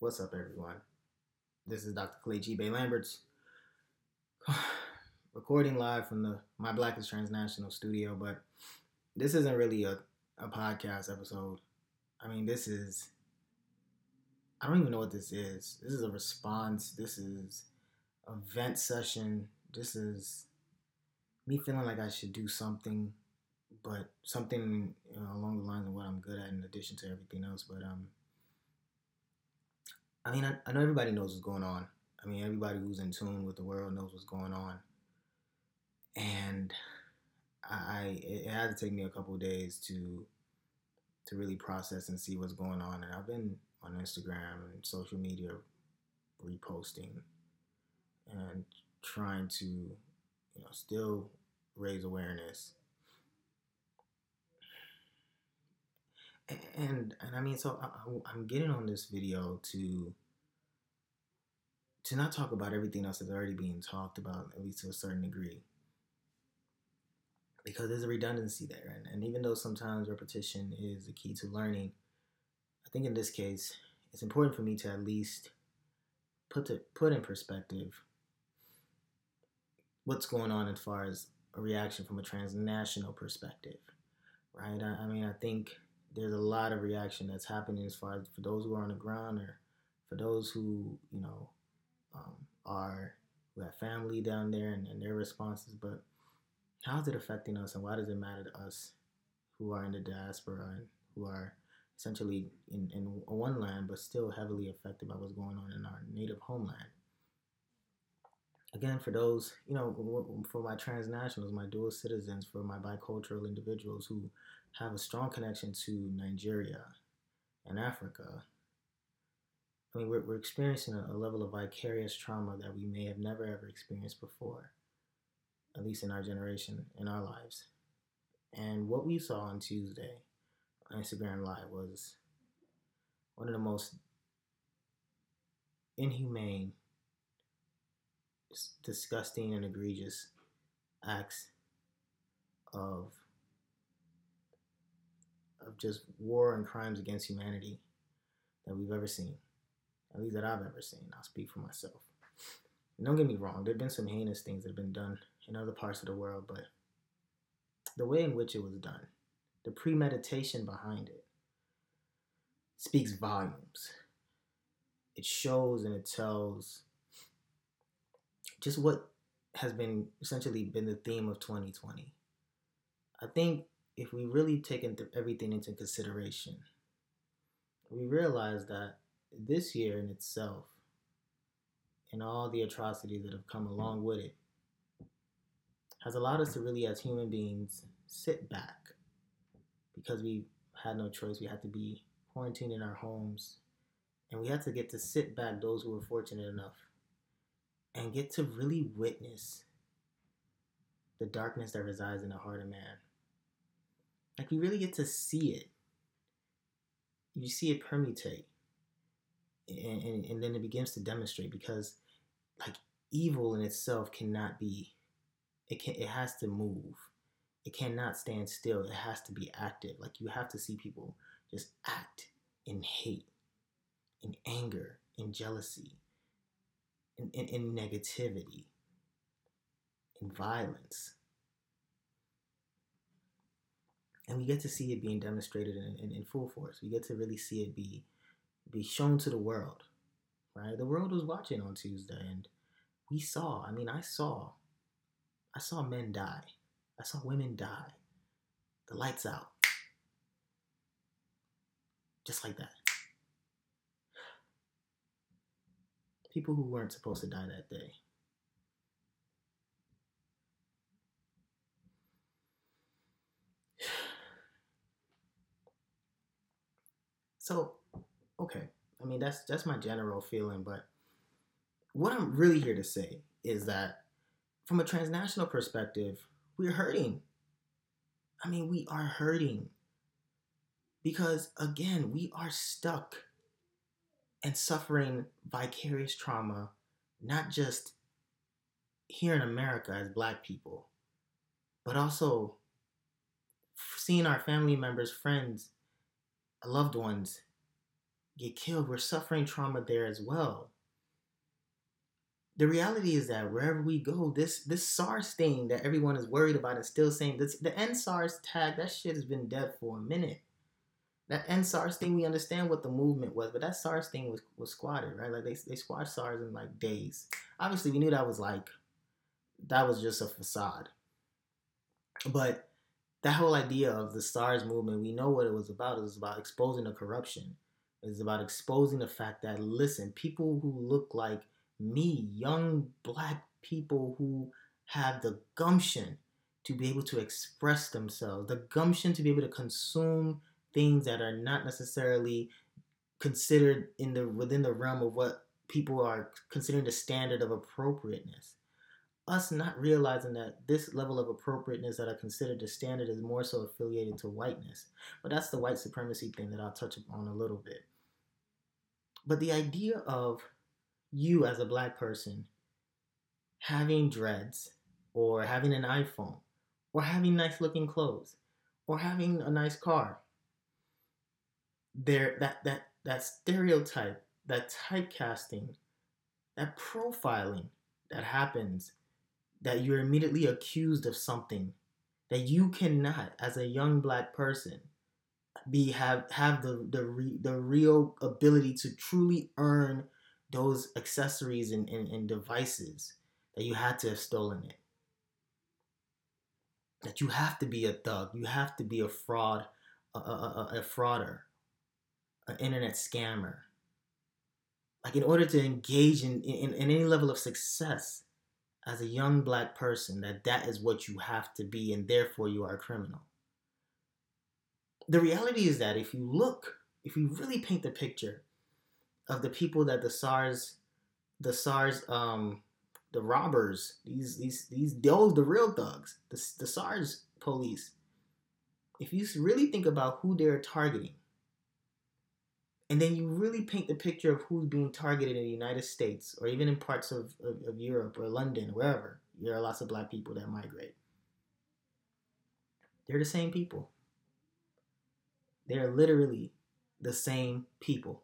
What's up, everyone? This is Dr. Clay G. Bay Lamberts, recording live from the My Black is Transnational studio, but this isn't really a, a podcast episode. I mean, this is, I don't even know what this is. This is a response. This is a vent session. This is me feeling like I should do something, but something you know, along the lines of what I'm good at in addition to everything else. But, um, I mean, I, I know everybody knows what's going on. I mean, everybody who's in tune with the world knows what's going on. And I, it had to take me a couple days to to really process and see what's going on. And I've been on Instagram and social media reposting and trying to, you know, still raise awareness. And and I mean, so I, I'm getting on this video to to not talk about everything else that's already being talked about, at least to a certain degree. Because there's a redundancy there. And, and even though sometimes repetition is the key to learning, I think in this case, it's important for me to at least put to, put in perspective what's going on as far as a reaction from a transnational perspective, right? I, I mean, I think there's a lot of reaction that's happening as far as for those who are on the ground or for those who, you know, um, are who have family down there and, and their responses, but how is it affecting us and why does it matter to us who are in the diaspora and who are essentially in, in one land but still heavily affected by what's going on in our native homeland? Again, for those, you know, for my transnationals, my dual citizens, for my bicultural individuals who have a strong connection to Nigeria and Africa, I mean, we're, we're experiencing a, a level of vicarious trauma that we may have never ever experienced before, at least in our generation, in our lives. And what we saw on Tuesday on Instagram Live was one of the most inhumane, disgusting, and egregious acts of of just war and crimes against humanity that we've ever seen at least that I've ever seen. I'll speak for myself. And don't get me wrong, there have been some heinous things that have been done in other parts of the world, but the way in which it was done, the premeditation behind it, speaks volumes. It shows and it tells just what has been essentially been the theme of 2020. I think if we really take everything into consideration, we realize that this year in itself and all the atrocities that have come along with it has allowed us to really, as human beings, sit back because we had no choice. We had to be quarantined in our homes, and we had to get to sit back, those who were fortunate enough, and get to really witness the darkness that resides in the heart of man. Like, we really get to see it. You see it permutate and, and, and then it begins to demonstrate because like evil in itself cannot be it can it has to move. It cannot stand still. It has to be active. Like you have to see people just act in hate in anger in jealousy in, in, in negativity in violence and we get to see it being demonstrated in, in, in full force we get to really see it be be shown to the world, right? The world was watching on Tuesday, and we saw. I mean, I saw, I saw men die. I saw women die. The lights out, just like that. People who weren't supposed to die that day. So okay. I mean, that's that's my general feeling, but what I'm really here to say is that from a transnational perspective, we're hurting. I mean, we are hurting because again, we are stuck and suffering vicarious trauma, not just here in America as black people, but also seeing our family members, friends, loved ones get killed. We're suffering trauma there as well. The reality is that wherever we go, this this SARS thing that everyone is worried about is still saying this the end SARS tag, that shit has been dead for a minute. That end SARS thing, we understand what the movement was, but that SARS thing was was squatted, right? Like they they squashed SARS in like days. Obviously, we knew that was like that was just a facade. But that whole idea of the SARS movement, we know what it was about. It was about exposing the corruption. It was about exposing the fact that, listen, people who look like me, young black people who have the gumption to be able to express themselves, the gumption to be able to consume things that are not necessarily considered in the within the realm of what people are considering the standard of appropriateness us not realizing that this level of appropriateness that are considered the standard is more so affiliated to whiteness. But that's the white supremacy thing that I'll touch on a little bit. But the idea of you as a black person having dreads or having an iPhone or having nice looking clothes or having a nice car there that that that stereotype that typecasting that profiling that happens that you're immediately accused of something that you cannot as a young black person be have have the the re, the real ability to truly earn those accessories and, and, and devices that you had to have stolen it. That you have to be a thug. You have to be a fraud a, a, a, a frauder an internet scammer. Like in order to engage in, in, in any level of success as a young black person that that is what you have to be and therefore you are a criminal. The reality is that if you look, if you really paint the picture of the people that the SARS, the SARS, um, the robbers, these these these those the real thugs, the, the SARS police. If you really think about who they're targeting, and then you really paint the picture of who's being targeted in the United States or even in parts of, of, of Europe or London, wherever. There are lots of black people that migrate. They're the same people. They're literally the same people.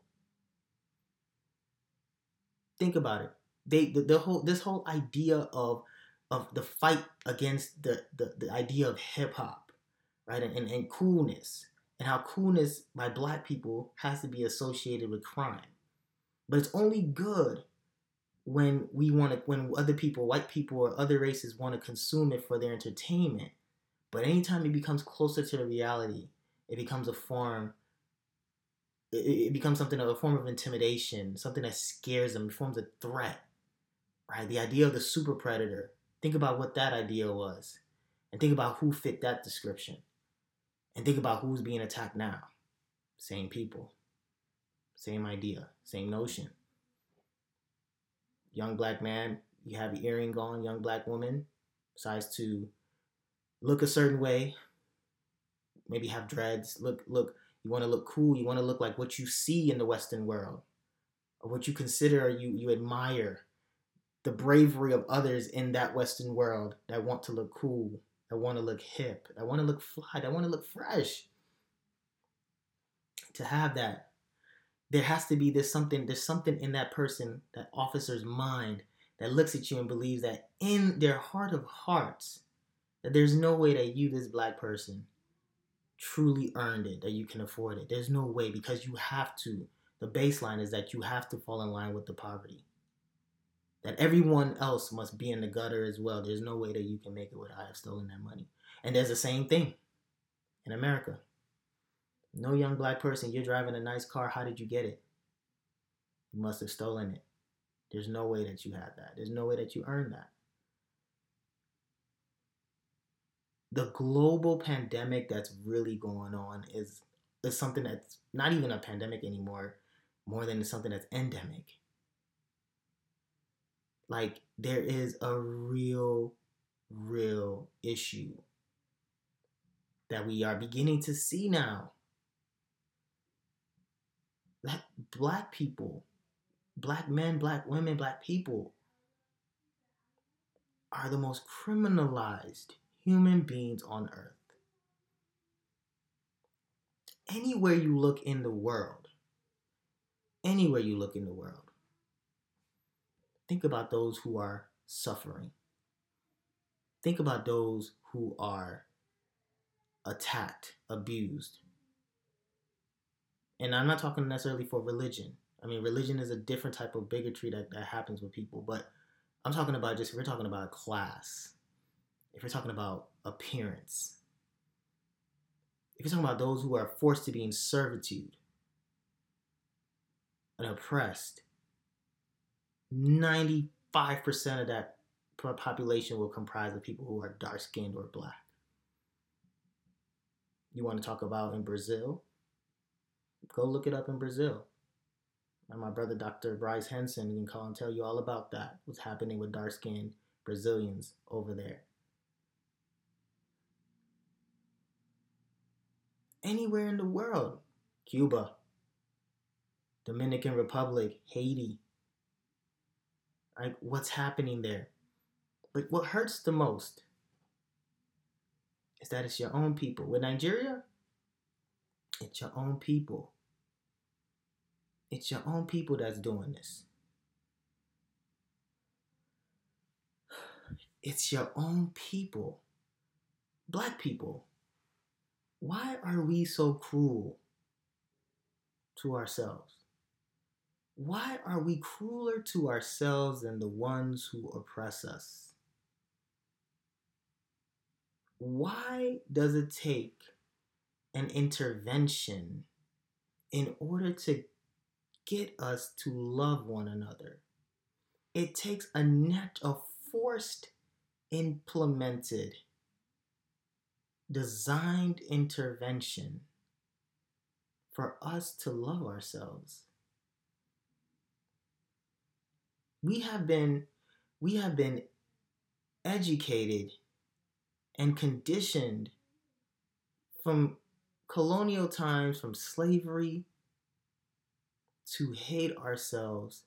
Think about it. They the, the whole this whole idea of of the fight against the the, the idea of hip hop, right? And, and, and coolness and how coolness by black people has to be associated with crime. But it's only good when we want to, when other people, white people or other races want to consume it for their entertainment. But anytime it becomes closer to the reality, it becomes a form, it, it becomes something of a form of intimidation, something that scares them, forms a threat, right? The idea of the super predator. Think about what that idea was, and think about who fit that description. And think about who's being attacked now. Same people, same idea, same notion. Young black man, you have your earring on, young black woman decides to look a certain way, maybe have dreads, look, look, you want to look cool, you want to look like what you see in the Western world, or what you consider you, you admire the bravery of others in that Western world that want to look cool I want to look hip. I want to look fly. I want to look fresh. To have that, there has to be there's something there's something in that person, that officer's mind, that looks at you and believes that in their heart of hearts, that there's no way that you, this black person, truly earned it, that you can afford it. There's no way because you have to. The baseline is that you have to fall in line with the poverty that everyone else must be in the gutter as well. There's no way that you can make it without I have stolen that money. And there's the same thing in America. No young black person, you're driving a nice car. How did you get it? You must have stolen it. There's no way that you had that. There's no way that you earned that. The global pandemic that's really going on is, is something that's not even a pandemic anymore, more than something that's endemic like there is a real, real issue that we are beginning to see now. That black people, black men, black women, black people are the most criminalized human beings on earth. Anywhere you look in the world, anywhere you look in the world. Think about those who are suffering. Think about those who are attacked, abused. And I'm not talking necessarily for religion. I mean, religion is a different type of bigotry that, that happens with people, but I'm talking about just, if we're talking about class, if we're talking about appearance, if you're talking about those who are forced to be in servitude and oppressed, 95% of that population will comprise of people who are dark skinned or black. You want to talk about in Brazil? Go look it up in Brazil. And my brother, Dr. Bryce Henson, can call and tell you all about that. What's happening with dark skinned Brazilians over there. Anywhere in the world, Cuba, Dominican Republic, Haiti. Like, what's happening there? But what hurts the most is that it's your own people. With Nigeria, it's your own people. It's your own people that's doing this. It's your own people. Black people. Why are we so cruel to ourselves? Why are we crueler to ourselves than the ones who oppress us? Why does it take an intervention in order to get us to love one another? It takes a net of forced, implemented, designed intervention for us to love ourselves. We have been we have been educated and conditioned from colonial times, from slavery, to hate ourselves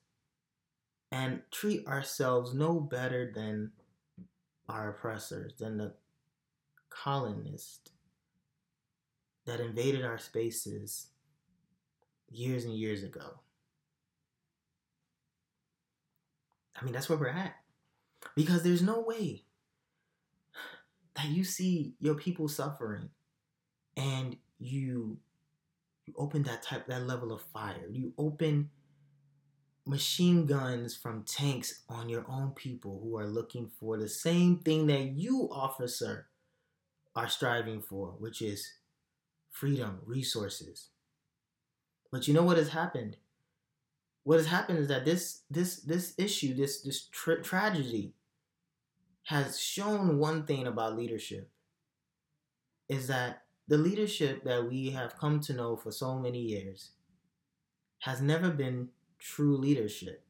and treat ourselves no better than our oppressors, than the colonists that invaded our spaces years and years ago. I mean, that's where we're at. Because there's no way that you see your people suffering and you you open that type that level of fire. You open machine guns from tanks on your own people who are looking for the same thing that you, officer, are striving for, which is freedom, resources. But you know what has happened? What has happened is that this this this issue, this this tra- tragedy, has shown one thing about leadership: is that the leadership that we have come to know for so many years has never been true leadership.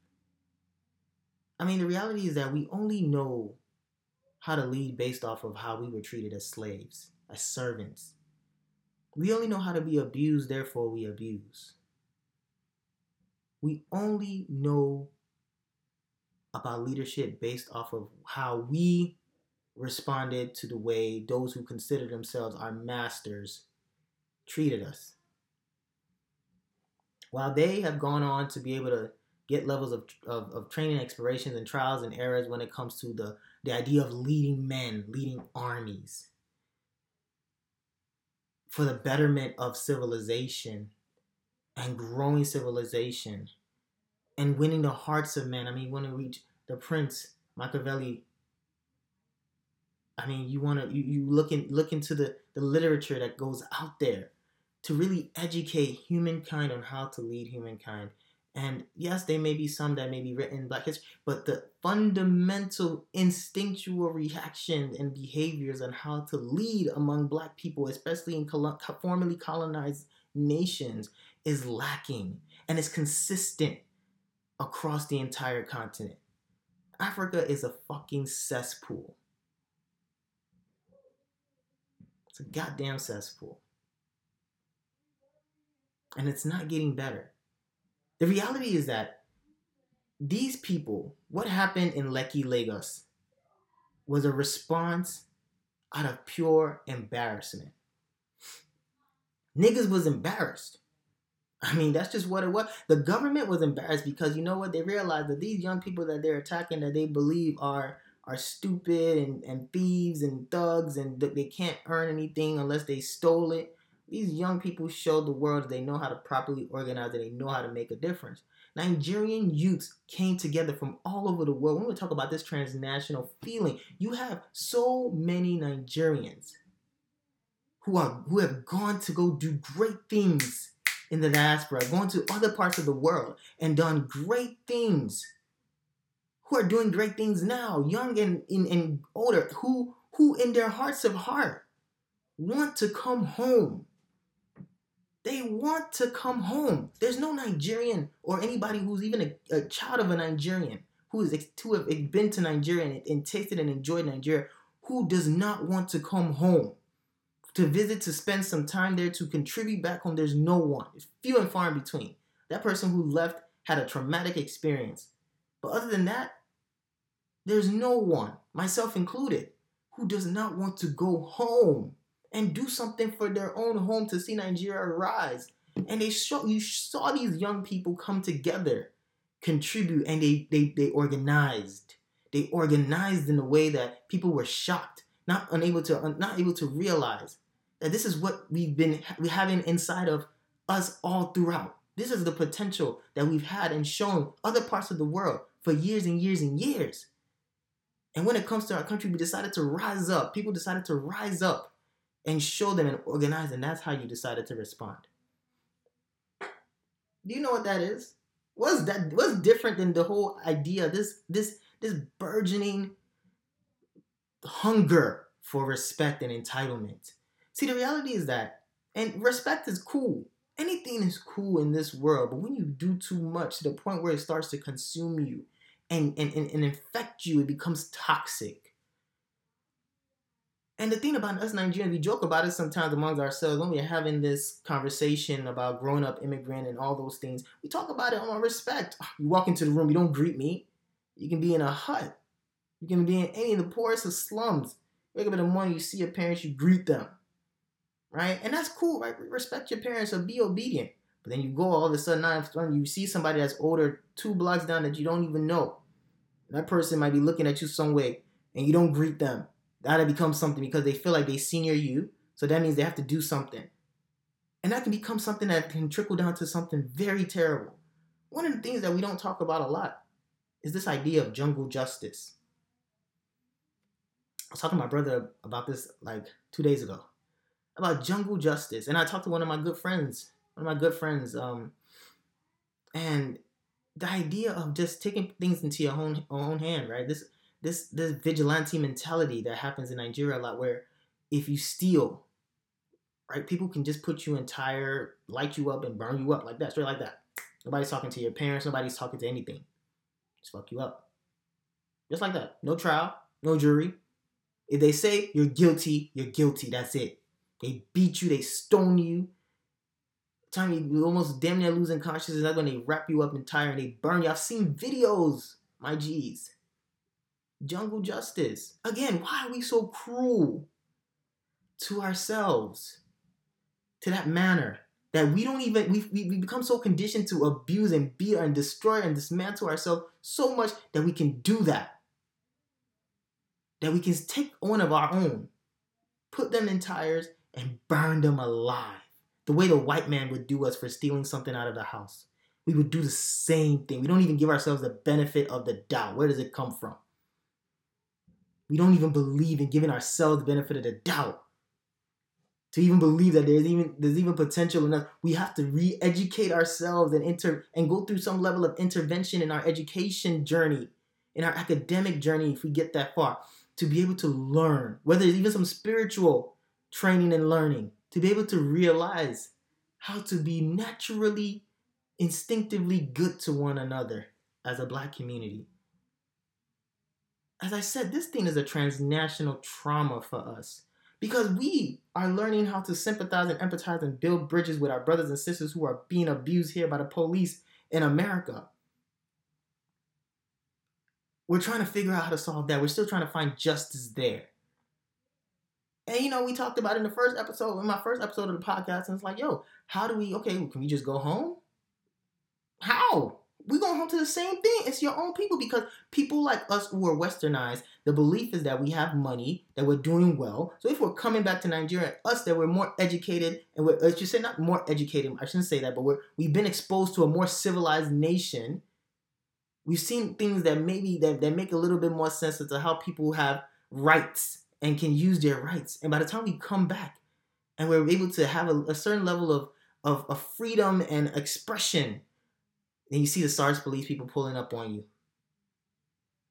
I mean, the reality is that we only know how to lead based off of how we were treated as slaves, as servants. We only know how to be abused, therefore, we abuse. We only know about leadership based off of how we responded to the way those who consider themselves our masters treated us. While they have gone on to be able to get levels of, of, of training, explorations, and trials and errors when it comes to the, the idea of leading men, leading armies for the betterment of civilization and growing civilization and winning the hearts of men. I mean, when we reach the Prince, Machiavelli I mean, you want to you, you look in look into the the literature that goes out there to really educate humankind on how to lead humankind. And yes, there may be some that may be written in Black history, but the fundamental instinctual reactions and behaviors on how to lead among Black people, especially in formerly colonized nations, is lacking and is consistent across the entire continent. Africa is a fucking cesspool. It's a goddamn cesspool. And it's not getting better. The reality is that these people, what happened in Lekki, Lagos, was a response out of pure embarrassment. Niggas was embarrassed. I mean, that's just what it was. The government was embarrassed because you know what? They realized that these young people that they're attacking that they believe are are stupid and, and thieves and thugs and they can't earn anything unless they stole it. These young people showed the world they know how to properly organize and they know how to make a difference. Nigerian youths came together from all over the world. When we talk about this transnational feeling, you have so many Nigerians who are who have gone to go do great things in the diaspora, gone to other parts of the world and done great things. Who are doing great things now, young and, and, and older, who who in their hearts of heart want to come home. They want to come home. There's no Nigerian or anybody who's even a, a child of a Nigerian who is to have been to Nigeria and, and tasted and enjoyed Nigeria who does not want to come home to visit, to spend some time there, to contribute back home, there's no one. It's few and far in between. That person who left had a traumatic experience. But other than that, there's no one, myself included, who does not want to go home and do something for their own home to see Nigeria rise. And they show you saw these young people come together, contribute, and they they they organized. They organized in a way that people were shocked, not unable to not able to realize that this is what we've been we having inside of us all throughout. This is the potential that we've had and shown other parts of the world for years and years and years. And when it comes to our country, we decided to rise up. People decided to rise up and show them and organize, and that's how you decided to respond. Do you know what that is? What's that? What's different than the whole idea? This this this burgeoning hunger for respect and entitlement. See, the reality is that, and respect is cool. Anything is cool in this world, but when you do too much to the point where it starts to consume you and, and, and, and infect you, it becomes toxic. And the thing about us Nigerians, we joke about it sometimes amongst ourselves when we're having this conversation about growing up immigrant and all those things. We talk about it on respect. Ah, you walk into the room, you don't greet me. You can be in a hut. You can be in any of the poorest of slums. Wake up in the morning, you see your parents, you greet them right? And that's cool, right? Respect your parents or be obedient. But then you go all of a sudden, you see somebody that's older, two blocks down that you don't even know. That person might be looking at you some way, and you don't greet them. That'll become something because they feel like they senior you, so that means they have to do something. And that can become something that can trickle down to something very terrible. One of the things that we don't talk about a lot is this idea of jungle justice. I was talking to my brother about this like two days ago about jungle justice, and I talked to one of my good friends, one of my good friends, um, and the idea of just taking things into your own own hand, right? This this this vigilante mentality that happens in Nigeria a lot, where if you steal, right, people can just put you in tire, light you up, and burn you up like that, straight like that. Nobody's talking to your parents. Nobody's talking to anything. Just fuck you up, just like that. No trial, no jury. If they say you're guilty, you're guilty. That's it. They beat you, they stone you. Time you almost damn near losing consciousness. That's when they wrap you up in tire and they burn you. I've seen videos, my G's. Jungle justice. Again, why are we so cruel to ourselves? To that manner that we don't even we we become so conditioned to abuse and beat and destroy and dismantle ourselves so much that we can do that that we can take one of our own put them in tires and burn them alive. The way the white man would do us for stealing something out of the house. We would do the same thing. We don't even give ourselves the benefit of the doubt. Where does it come from? We don't even believe in giving ourselves the benefit of the doubt. To even believe that there's even there's even potential enough, we have to re-educate ourselves and enter and go through some level of intervention in our education journey, in our academic journey, if we get that far, to be able to learn, whether it's even some spiritual training and learning to be able to realize how to be naturally, instinctively good to one another as a black community. As I said, this thing is a transnational trauma for us because we are learning how to sympathize and empathize and build bridges with our brothers and sisters who are being abused here by the police in America. We're trying to figure out how to solve that. We're still trying to find justice there. And you know, we talked about in the first episode, in my first episode of the podcast, and it's like, yo, how do we? Okay, can we just go home? How? we going home to the same thing. It's your own people because people like us who are westernized, the belief is that we have money, that we're doing well. So if we're coming back to Nigeria, us that we're more educated and we're as you say not more educated, I shouldn't say that, but we're we've been exposed to a more civilized nation. We've seen things that maybe that, that make a little bit more sense as to how people have rights and can use their rights. And by the time we come back and we're able to have a, a certain level of, of, of freedom and expression then you see the SARS police people pulling up on you,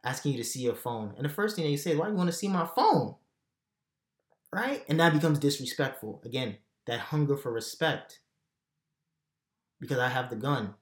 asking you to see your phone. And the first thing that you say Why do you want to see my phone? Right? And that becomes disrespectful. Again, that hunger for respect. Because I have the gun.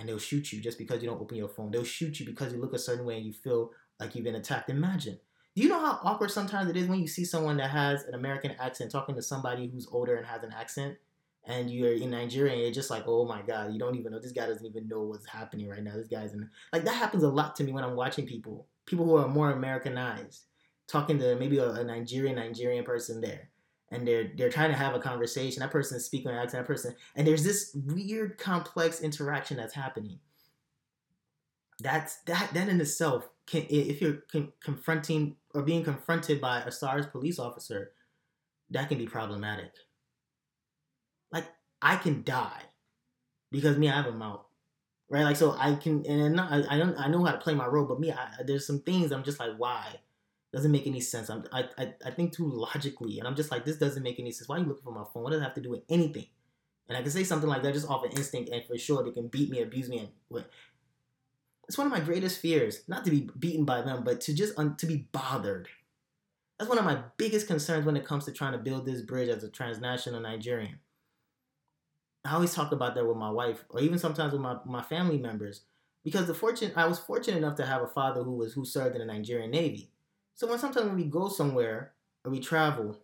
And they'll shoot you just because you don't open your phone. They'll shoot you because you look a certain way and you feel like you've been attacked. Imagine. Do you know how awkward sometimes it is when you see someone that has an American accent talking to somebody who's older and has an accent? and you're in Nigeria and you're just like, oh my god, you don't even know this guy doesn't even know what's happening right now. This guy's in like that happens a lot to me when I'm watching people, people who are more Americanized, talking to maybe a, a Nigerian Nigerian person there, and they're they're trying to have a conversation. That person is speaking accent, that person, and there's this weird complex interaction that's happening. That's that that in itself can if you're con- confronting or being confronted by a SARS police officer, that can be problematic like I can die because me, I have a mouth, right? Like so, I can, and I, I don't, I know how to play my role, but me, I, there's some things I'm just like, why? Doesn't make any sense. I'm, I, I, I think too logically, and I'm just like, this doesn't make any sense. Why are you looking for my phone? What does it have to do with anything? And I can say something like that just off of instinct, and for sure they can beat me, abuse me, and what. It's one of my greatest fears, not to be beaten by them, but to just un, to be bothered. That's one of my biggest concerns when it comes to trying to build this bridge as a transnational Nigerian I always talk about that with my wife, or even sometimes with my, my family members, because the fortune I was fortunate enough to have a father who was who served in the Nigerian Navy. So when sometimes when we go somewhere or we travel,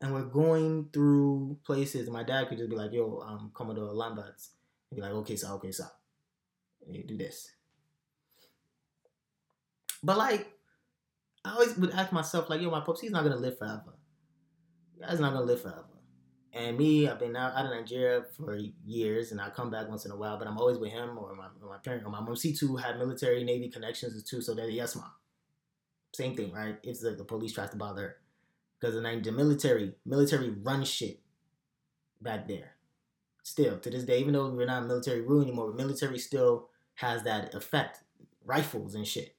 and we're going through places, my dad could just be like, "Yo, um, Commodore Lamberts," and be like, "Okay, sir, okay, sir, you do this." But like, I always would ask myself, like, "Yo, my pops, he's not gonna live forever. Guy's not gonna live forever." And me, I've been out, out of Nigeria for years, and I come back once in a while, but I'm always with him or my, or my parent or my mom. C2 had military Navy connections too, so that yes, mom. Same thing, right? If the, the police tries to bother her, because the, the military military run shit back there. Still to this day, even though we're not military rule anymore, military still has that effect, rifles and shit,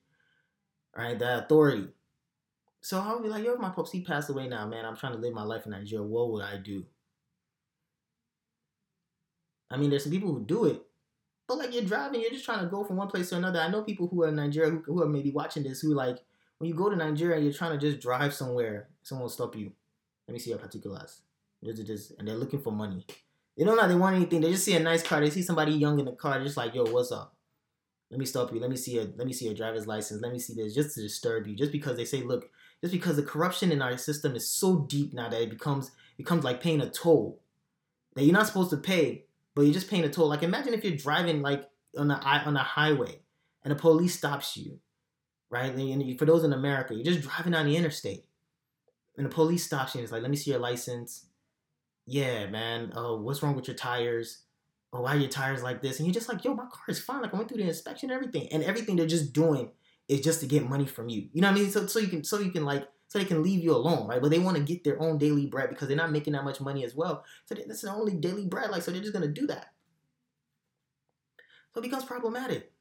right? The authority. So I'll be like, yo, if my pops he passed away now, man, I'm trying to live my life in Nigeria. What would I do? I mean, there's some people who do it, but like you're driving, you're just trying to go from one place to another. I know people who are in Nigeria who, who are maybe watching this who like when you go to Nigeria, you're trying to just drive somewhere, someone will stop you. Let me see your particulars. And they're looking for money. They don't know they want anything. They just see a nice car. They see somebody young in the car. They're just like, yo, what's up? Let me stop you. Let me see a let me see your driver's license. Let me see this, just to disturb you. Just because they say, look, just because the corruption in our system is so deep now that it becomes becomes like paying a toll that you're not supposed to pay, but you're just paying a toll. Like imagine if you're driving like on a on a highway and the police stops you, right? And for those in America, you're just driving on the interstate, and the police stops you and it's like, "Let me see your license." Yeah, man. Oh, what's wrong with your tires? Oh, why are your tires like this? And you're just like, "Yo, my car is fine. Like I went through the inspection, and everything, and everything they're just doing is just to get money from you. You know what I mean? So so you can so you can like so they can leave you alone, right? But they want to get their own daily bread because they're not making that much money as well. So that's the only daily bread, like so they're just gonna do that. So it becomes problematic.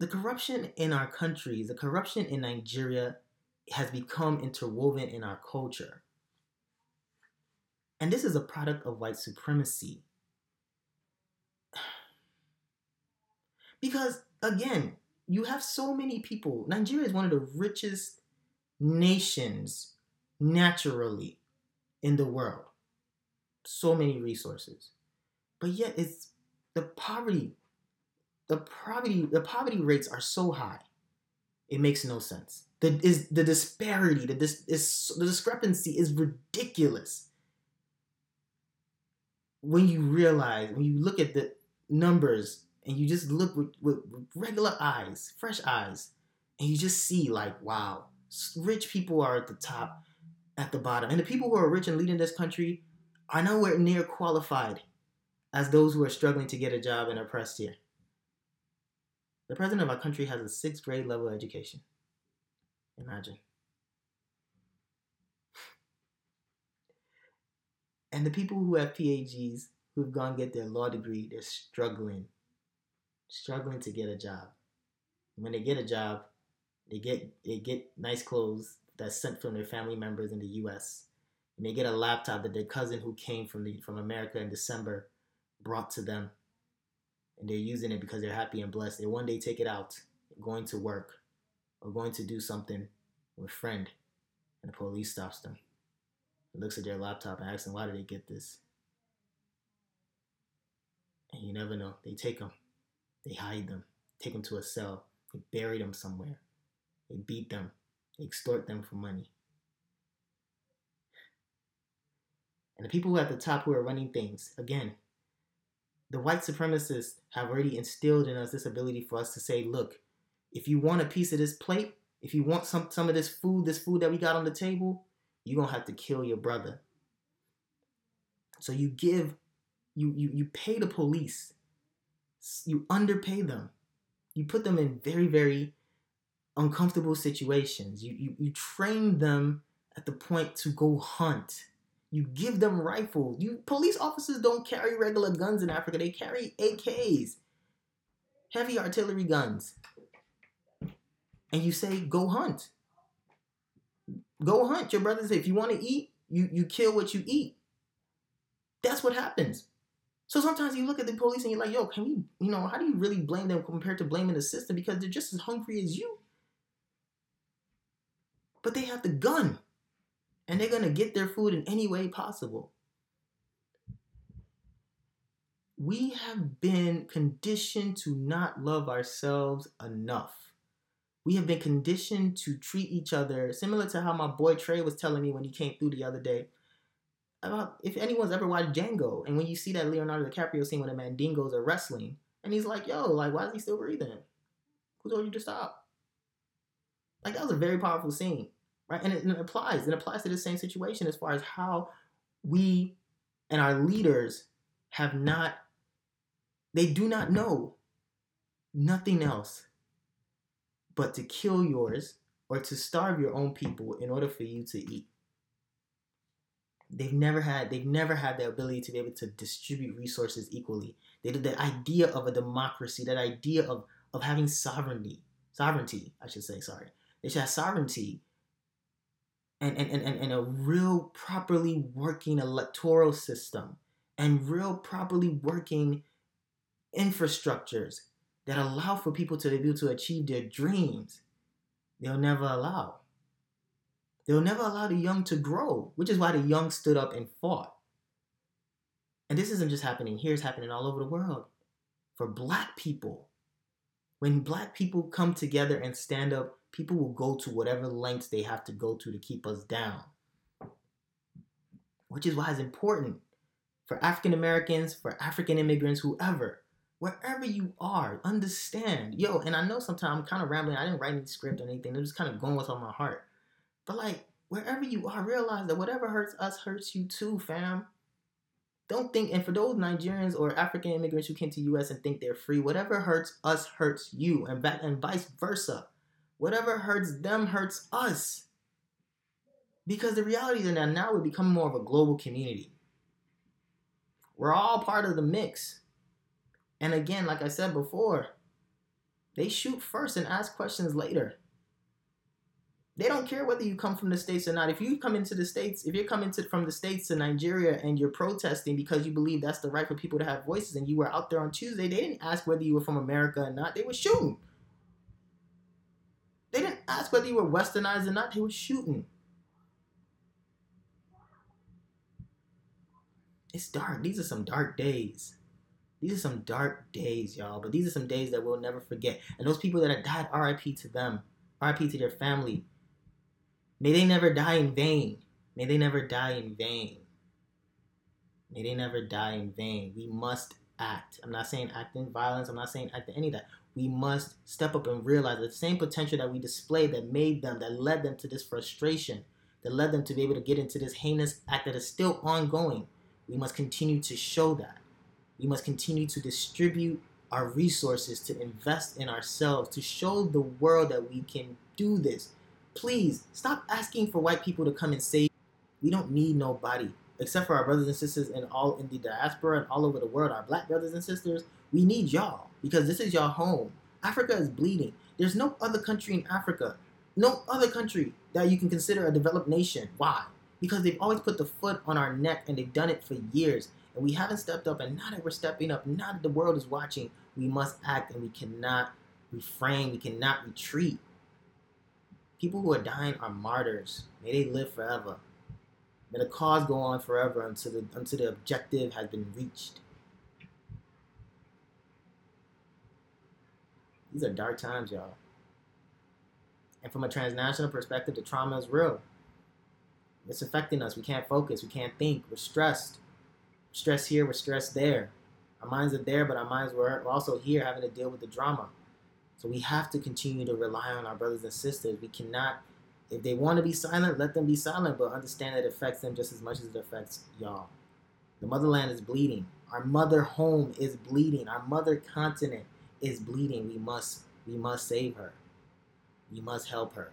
The corruption in our countries, the corruption in Nigeria has become interwoven in our culture. And this is a product of white supremacy. Because, again, you have so many people. Nigeria is one of the richest nations naturally in the world. So many resources. But yet it's the poverty the poverty the poverty rates are so high. It makes no sense. The is the disparity, the dis, is the discrepancy is ridiculous. When you realize, when you look at the numbers and you just look with, with regular eyes, fresh eyes, And you just see, like, wow, rich people are at the top, at the bottom. And the people who are rich and leading this country are nowhere near qualified as those who are struggling to get a job and oppressed here. The president of our country has a sixth grade level education. Imagine. And the people who have PhDs, who've gone get their law degree, they're struggling, struggling to get a job. When they get a job, they get they get nice clothes that's sent from their family members in the U.S. And they get a laptop that their cousin who came from the from America in December brought to them, and they're using it because they're happy and blessed. They one day take it out, going to work, or going to do something with a friend, and the police stops them looks at their laptop and asks them, why did they get this? And you never know. They take them, they hide them, take them to a cell, they bury them somewhere, they beat them, they extort them for money. And the people who are at the top who are running things, again, the white supremacists have already instilled in us this ability for us to say, look, if you want a piece of this plate, if you want some, some of this food, this food that we got on the table, you're gonna have to kill your brother. So you give, you you you pay the police, you underpay them, you put them in very very uncomfortable situations. You you you train them at the point to go hunt. You give them rifles. You police officers don't carry regular guns in Africa. They carry AKs, heavy artillery guns. And you say, go hunt. Go hunt. Your brother said, if you want to eat, you, you kill what you eat. That's what happens. So sometimes you look at the police and you're like, yo, can we, you know, how do you really blame them compared to blaming the system? Because they're just as hungry as you. But they have the gun. And they're going to get their food in any way possible. We have been conditioned to not love ourselves enough we have been conditioned to treat each other similar to how my boy Trey was telling me when he came through the other day about if anyone's ever watched Django and when you see that Leonardo DiCaprio scene when the Mandingos are wrestling and he's like, yo, like why is he still breathing? Who told you to stop? Like that was a very powerful scene, right? And it, and it applies. It applies to the same situation as far as how we and our leaders have not, they do not know nothing else but to kill yours or to starve your own people in order for you to eat. They've never had they've never had the ability to be able to distribute resources equally. They did the idea of a democracy, that idea of of having sovereignty, sovereignty, I should say, sorry. They should have sovereignty and, and, and, and a real properly working electoral system and real properly working infrastructures that allow for people to be able to achieve their dreams, they'll never allow. They'll never allow the young to grow, which is why the young stood up and fought. And this isn't just happening here, it's happening all over the world. For black people, when black people come together and stand up, people will go to whatever lengths they have to go to to keep us down. Which is why it's important for African Americans, for African immigrants, whoever, wherever you are, understand. Yo, and I know sometimes I'm kind of rambling. I didn't write any script or anything. I'm just kind of going what's on my heart. But like, wherever you are, realize that whatever hurts us hurts you too, fam. Don't think, and for those Nigerians or African immigrants who came to US and think they're free, whatever hurts us hurts you, and back and vice versa. Whatever hurts them hurts us. Because the reality is that now we're becoming more of a global community. We're all part of the mix. And again, like I said before, they shoot first and ask questions later. They don't care whether you come from the States or not. If you come into the States, if you're coming to, from the States to Nigeria and you're protesting because you believe that's the right for people to have voices and you were out there on Tuesday, they didn't ask whether you were from America or not. They were shooting. Ask whether you were westernized or not. They were shooting. It's dark. These are some dark days. These are some dark days, y'all. But these are some days that we'll never forget. And those people that have died, RIP to them. RIP to their family. May they never die in vain. May they never die in vain. May they never die in vain. We must act. I'm not saying act in violence. I'm not saying act in any of that. We must step up and realize the same potential that we displayed that made them, that led them to this frustration, that led them to be able to get into this heinous act that is still ongoing. We must continue to show that. We must continue to distribute our resources, to invest in ourselves, to show the world that we can do this. Please stop asking for white people to come and save. We don't need nobody except for our brothers and sisters in all in the diaspora and all over the world, our black brothers and sisters. We need y'all because this is y'all home. Africa is bleeding. There's no other country in Africa, no other country that you can consider a developed nation. Why? Because they've always put the foot on our neck and they've done it for years. And we haven't stepped up. And now that we're stepping up, now that the world is watching, we must act and we cannot refrain, we cannot retreat. People who are dying are martyrs. May they live forever. May the cause go on forever until the until the objective has been reached. These are dark times, y'all. And from a transnational perspective, the trauma is real. It's affecting us. We can't focus. We can't think. We're stressed. We're stressed here. We're stressed there. Our minds are there, but our minds were also here having to deal with the drama. So we have to continue to rely on our brothers and sisters. We cannot, if they want to be silent, let them be silent, but understand that it affects them just as much as it affects y'all. The motherland is bleeding. Our mother home is bleeding. Our mother continent is bleeding. We must, we must save her. We must help her.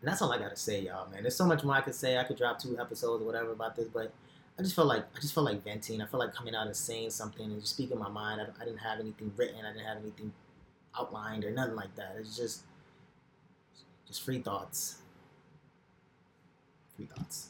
And that's all I gotta say, y'all, man. There's so much more I could say. I could drop two episodes or whatever about this, but I just felt like I just felt like venting. I felt like coming out and saying something and just speaking my mind. I, I didn't have anything written. I didn't have anything outlined or nothing like that. It's just just free thoughts. Free thoughts.